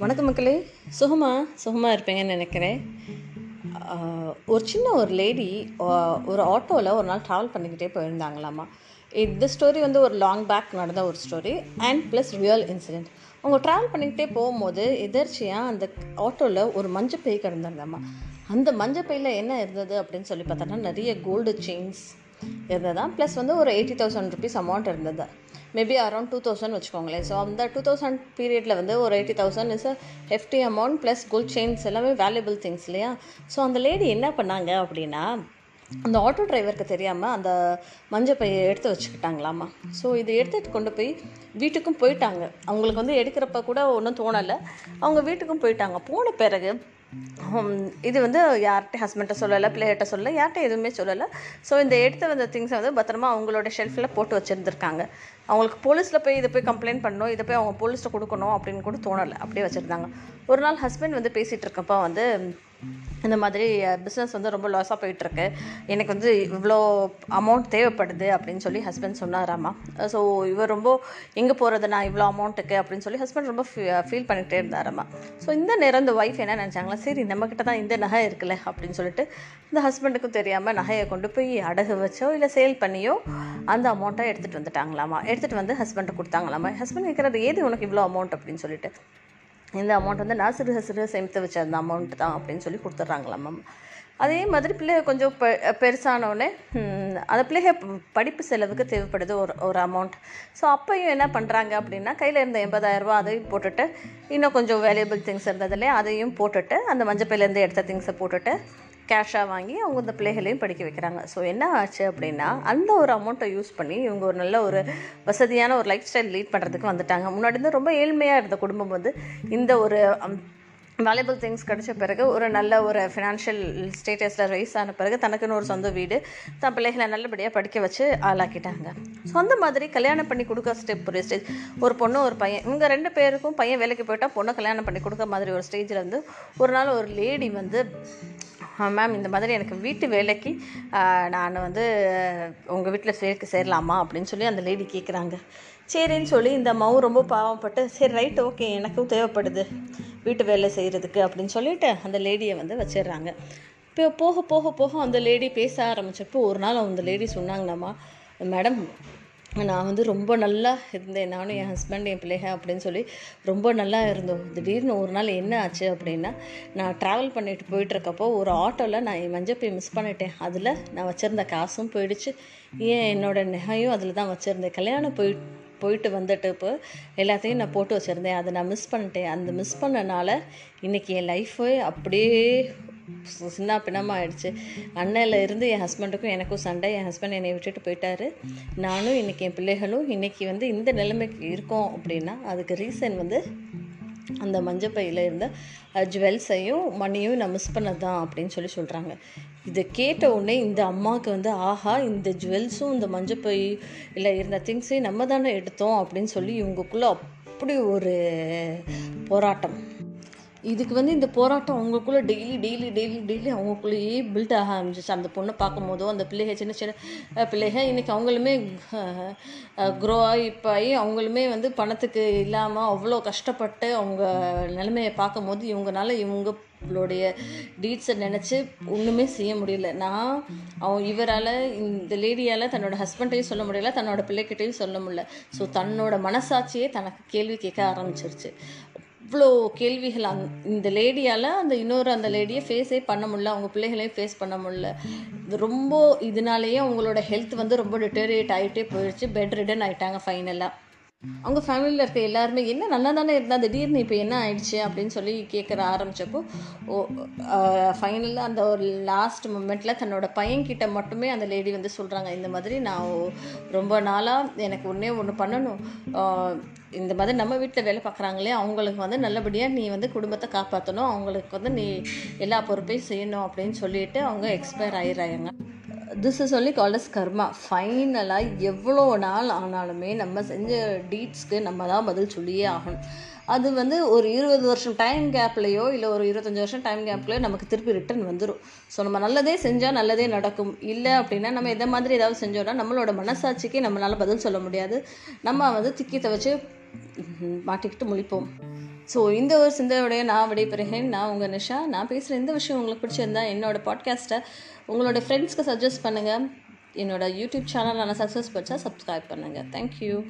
வணக்கம் மக்களே. சுகமா? சுகமாக இருப்பீங்கன்னு நினைக்கிறேன். ஒரு சின்ன ஒரு லேடி ஒரு ஆட்டோவில் ஒரு நாள் ட்ராவல் பண்ணிக்கிட்டே போயிருந்தாங்களாமா. இந்த ஸ்டோரி வந்து ஒரு லாங் பேக் நடந்த ஒரு story and plus real incident அவங்க ட்ராவல் பண்ணிக்கிட்டே போகும்போது எதர்ச்சியாக அந்த ஆட்டோவில் ஒரு மஞ்சள் பை கிடந்திருந்தாம்மா அந்த மஞ்சள் பையில் என்ன இருந்தது அப்படின்னு சொல்லி பார்த்தோன்னா நிறைய கோல்டு செயின்ஸ் இருந்ததா? ப்ளஸ் வந்து ஒரு எயிட்டி தௌசண்ட் ருபீஸ் அமௌண்ட் இருந்தது. மேபி அரௌண்ட் டூ தௌசண்ட் வச்சுக்கோங்களேன். ஸோ அந்த டூ தௌசண்ட் பீரியடில் வந்து ஒரு eighty thousand is a hefty amount plus gold chains எல்லாமே வேல்யூபிள் திங்ஸ் இல்லையா? ஸோ அந்த லேடி என்ன பண்ணாங்க அப்படின்னா அந்த ஆட்டோ டிரைவருக்கு தெரியாமல் அந்த மஞ்சள் பையை எடுத்து வச்சுக்கிட்டாங்களாமா. ஸோ இதை எடுத்துகிட்டு கொண்டு போய் வீட்டுக்கும் போயிட்டாங்க. அவங்களுக்கு வந்து எடுக்கிறப்ப கூட ஒன்றும் தோணலை. அவங்க வீட்டுக்கும் போயிட்டாங்க. போன பிறகு இது வந்து யார்கிட்ட ஹஸ்பண்ட்டை சொல்லலை பிள்ளைகிட்ட சொல்லலை யார்கிட்ட எதுவுமே சொல்லலை. ஸோ இந்த எடுத்து வந்த திங்ஸை வந்து பத்திரமா அவங்களோட ஷெல்ஃபில் போட்டு வச்சுருந்துருக்காங்க. அவங்களுக்கு போலீஸில் போய் இதை போய் கம்ப்ளைண்ட் பண்ணணும் இதை போய் அவங்க போலீஸில் கொடுக்கணும் அப்படின்னு கூட தோணலை. அப்படியே வச்சுருந்தாங்க. ஒரு நாள் ஹஸ்பண்ட் வந்து பேசிகிட்டு இருக்கப்போ வந்து இந்த மாதிரி பிஸ்னஸ் வந்து ரொம்ப லாஸாக போயிட்டுருக்கு. எனக்கு வந்து இவ்வளோ அமௌண்ட் தேவைப்படுது அப்படின்னு சொல்லி ஹஸ்பண்ட் சொன்னாராமா. ஸோ இவர் ரொம்ப எங்கே போகிறது நான் இவ்வளோ அமௌண்ட்டுக்கு அப்படின்னு சொல்லி ஹஸ்பண்ட் ரொம்ப ஃபீல் பண்ணிகிட்டே இருந்தாராமா. ஸோ இந்த நேரம் இந்த ஒய்ஃப் என்ன நினச்சாங்களா? சரி நம்மக்கிட்ட தான் இந்த நகை இருக்குல்ல அப்படின்னு சொல்லிட்டு இந்த ஹஸ்பண்டுக்கும் தெரியாமல் நகையை கொண்டு போய் அடகு வச்சோ இல்லை சேல் பண்ணியோ அந்த அமௌண்ட்டை எடுத்துகிட்டு வந்துட்டாங்களாமா. எடுத்துகிட்டு வந்து ஹஸ்பண்ட்டை கொடுத்தாங்களாமா. ஹஸ்பண்ட் கேட்குறது ஏது உனக்கு இவ்வளோ அமௌண்ட் அப்படின்னு சொல்லிட்டு. இந்த அமௌண்ட் வந்து நான் சிறுக சிறுக சேமித்து வச்ச அந்த அமௌண்ட் தான் அப்படின்னு சொல்லி கொடுத்துட்றாங்களாம் மேம் அதே மாதிரி பிள்ளைகள் கொஞ்சம் பெ பெருசானோடனே அந்த பிள்ளைகள் படிப்பு செலவுக்கு தேவைப்படுது ஒரு ஒரு அமௌண்ட் ஸோ அப்பையும் என்ன பண்ணுறாங்க அப்படின்னா கையில் இருந்த எண்பதாயிரரூபா அதையும் போட்டுட்டு இன்னும் கொஞ்சம் வேல்யூபிள் திங்ஸ் இருந்ததுலே அதையும் போட்டுட்டு அந்த மஞ்சப்பையிலேருந்து எடுத்த திங்ஸை போட்டுட்டு கேஷாக வாங்கி அவங்க இந்த பிள்ளைகளையும் படிக்க வைக்கிறாங்க. ஸோ என்ன ஆச்சு அப்படின்னா அந்த ஒரு அமௌண்ட்டை யூஸ் பண்ணி இவங்க ஒரு நல்ல ஒரு வசதியான ஒரு லைஃப் ஸ்டைல் லீட் பண்ணுறதுக்கு வந்துட்டாங்க. முன்னாடி இருந்து ரொம்ப ஏழ்மையாக இருந்த குடும்பம் வந்து இந்த ஒரு um, வேல்யூபிள் திங்ஸ் கிடைச்ச பிறகு ஒரு நல்ல ஒரு ஃபினான்ஷியல் ஸ்டேட்டஸில் ரைஸ் ஆன பிறகு தனக்குன்னு ஒரு சொந்த வீடு தன் பிள்ளைகளை நல்லபடியாக படிக்க வச்சு ஆளாக்கிட்டாங்க. ஸோ அந்த மாதிரி கல்யாணம் பண்ணி கொடுக்க ஸ்டெப் ஒரு ஸ்டேஜ் ஒரு பொண்ணு ஒரு பையன் இவங்க ரெண்டு பேருக்கும் பையன் வேலைக்கு போயிட்டால் பொண்ணை கல்யாணம் பண்ணி கொடுக்க மாதிரி ஒரு ஸ்டேஜில் வந்து ஒரு நாள் ஒரு லேடி வந்து மேம் இந்த மாதிரி எனக்கு வீட்டு வேலைக்கு நான் வந்து உங்கள் வீட்டில் சேர்க்க சேரலாமா அப்படின்னு சொல்லி அந்த லேடி கேட்குறாங்க சரின்னு சொல்லி இந்த மவு ரொம்ப பாவப்பட்டு சரி ரைட் ஓகே எனக்கும் தேவைப்படுது வீட்டு வேலை செய்கிறதுக்கு அப்படின்னு சொல்லிட்டு அந்த லேடியை வந்து வச்சிடுறாங்க. இப்போ போக போக போக அந்த லேடி பேச ஆரம்பிச்சப்போ ஒரு நாள் அந்த லேடி சொன்னாங்களாம்மா மேடம் நான் வந்து ரொம்ப நல்லா இருந்தேன். நானும் என் ஹஸ்பண்ட் என் பிள்ளைக அப்படின்னு சொல்லி ரொம்ப நல்லா இருந்தோம். திடீர்னு ஒரு நாள் என்ன ஆச்சு அப்படின்னா நான் ட்ராவல் பண்ணிட்டு போயிட்டுருக்கப்போ ஒரு ஆட்டோவில் நான் என் மஞ்சப்பை மிஸ் பண்ணிட்டேன். அதில் நான் வச்சுருந்த காசும் போயிடுச்சு. ஏன் என்னோட நகையும் அதில் தான் வச்சுருந்தேன். கல்யாணம் போய் போயிட்டு வந்துட்டு இப்போ எல்லாத்தையும் நான் போட்டு வச்சுருந்தேன். அதை நான் மிஸ் பண்ணிட்டேன். அந்த மிஸ் பண்ணனால இன்றைக்கி என் லைஃபே அப்படியே சின்ன பின்னமாக ஆயிடுச்சு. அண்ணனில் இருந்து என் ஹஸ்பண்டுக்கும் எனக்கும் சண்டை. என் ஹஸ்பண்ட் என்னை விட்டுட்டு போயிட்டாரு. நானும் இன்றைக்கி என் பிள்ளைகளும் இன்றைக்கி வந்து இந்த நிலைமைக்கு இருக்கோம் அப்படின்னா அதுக்கு ரீசன் வந்து அந்த மஞ்சப்பையில் இருந்த ஜுவல்ஸையும் மணியும் நான் மிஸ் பண்ணதான் அப்படின்னு சொல்லி சொல்கிறாங்க இதை கேட்ட உடனே இந்த அம்மாவுக்கு வந்து ஆஹா இந்த ஜுவல்ஸும் இந்த மஞ்சப்பை இல்லை இருந்த திங்ஸையும் நம்ம தானே எடுத்தோம் அப்படின்னு சொல்லி இவங்களுக்குள்ளே அப்படி ஒரு போராட்டம். இதுக்கு வந்து இந்த போராட்டம் அவங்களுக்குள்ளே டெய்லி டெய்லி டெய்லி டெய்லி அவங்களுக்குள்ளேயே பில்ட் ஆக ஆரம்பிச்சிச்சு அந்த பொண்ணை பார்க்கும்போதோ அந்த பிள்ளைக சின்ன சின்ன பிள்ளைக இன்றைக்கி அவங்களுமே க்ரோ ஆகி இப்போ ஆகி அவங்களுமே வந்து பணத்துக்கு இல்லாமல் அவ்வளோ கஷ்டப்பட்டு அவங்க நிலைமையை பார்க்கும்போது இவங்கனால இவங்களுடைய டீட்ஸை நினச்சி ஒன்றுமே செய்ய முடியல. நான் அவன் இவரால் இந்த லேடியால் தன்னோட ஹஸ்பண்டையும் சொல்ல முடியல தன்னோட பிள்ளைக்கிட்டையும் சொல்ல முடியல. ஸோ தன்னோட மனசாட்சியே தனக்கு கேள்வி கேட்க ஆரம்பிச்சிருச்சு. இவ்வளோ கேள்விகள் அந் இந்த லேடியால் அந்த இன்னொரு அந்த லேடியை ஃபேஸே பண்ண முடியல அவங்க பிள்ளைகளையும் ஃபேஸ் பண்ண முடியல. இது ரொம்ப இதனாலேயே அவங்களோட ஹெல்த் வந்து ரொம்ப டிட்டோரியேட் ஆகிட்டே போயிடுச்சு பெட் ரிடன் ஆகிட்டாங்க ஃபைனலாக அவங்க ஃபேமிலியில் இருக்க எல்லாருமே என்ன நல்லா தானே இருந்தால் திடீர்னு இப்போ என்ன ஆயிடுச்சு? அப்படின்னு சொல்லி கேட்குற ஆரம்பித்தப்போ ஓ ஃபைனலாக அந்த ஒரு லாஸ்ட் மூமெண்ட்டில் தன்னோட பையன்கிட்ட மட்டுமே அந்த லேடி வந்து சொல்கிறாங்க இந்த மாதிரி நான் ரொம்ப நாளாக எனக்கு ஒன்றே ஒன்று பண்ணணும். இந்த மாதிரி நம்ம வீட்டில் வேலை பார்க்குறாங்களே அவங்களுக்கு வந்து நல்லபடியாக நீ வந்து குடும்பத்தை காப்பாற்றணும் அவங்களுக்கு வந்து நீ எல்லா பொறுப்பையும் செய்யணும். அப்படின்னு சொல்லிட்டு அவங்க எக்ஸ்பயர் ஆயிடுறாங்க. This is only called as karma ஃபைனலாக எவ்வளோ நாள் ஆனாலுமே நம்ம செஞ்ச டீட்ஸ்க்கு நம்ம தான் பதில் சொல்லியே ஆகணும். அது வந்து ஒரு இருபது வருஷம் டைம் கேப்லேயோ இல்லை ஒரு இருபத்தஞ்சி வருஷம் டைம் கேப்லேயோ நமக்கு திருப்பி ரிட்டர்ன் வந்துடும் ஸோ நம்ம நல்லதே செஞ்சால் நல்லதே நடக்கும். இல்லை அப்படின்னா நம்ம எதை மாதிரி ஏதாவது செஞ்சோன்னா நம்மளோட மனசாட்சிக்கு நம்மளால் பதில் சொல்ல முடியாது. நம்ம வந்து திக்கி வச்சு மாட்டிக்கிட்டு முழிப்போம். ஸோ இந்த ஒரு சிந்தையோடைய நான் விடைபெறுகிறேன். நான் உங்கள் நிஷா. நான் பேசுகிற இந்த விஷயம் உங்களுக்கு பிடிச்சிருந்தா என்னோடய பாட்காஸ்ட்டை உங்களோட ஃப்ரெண்ட்ஸ்க்கு சஜஸ்ட் பண்ணுங்கள் என்னோடய யூடியூப் சேனலான சக்ஸஸ் பட்சா சப்ஸ்கிரைப் பண்ணுங்கள் தேங்க்யூ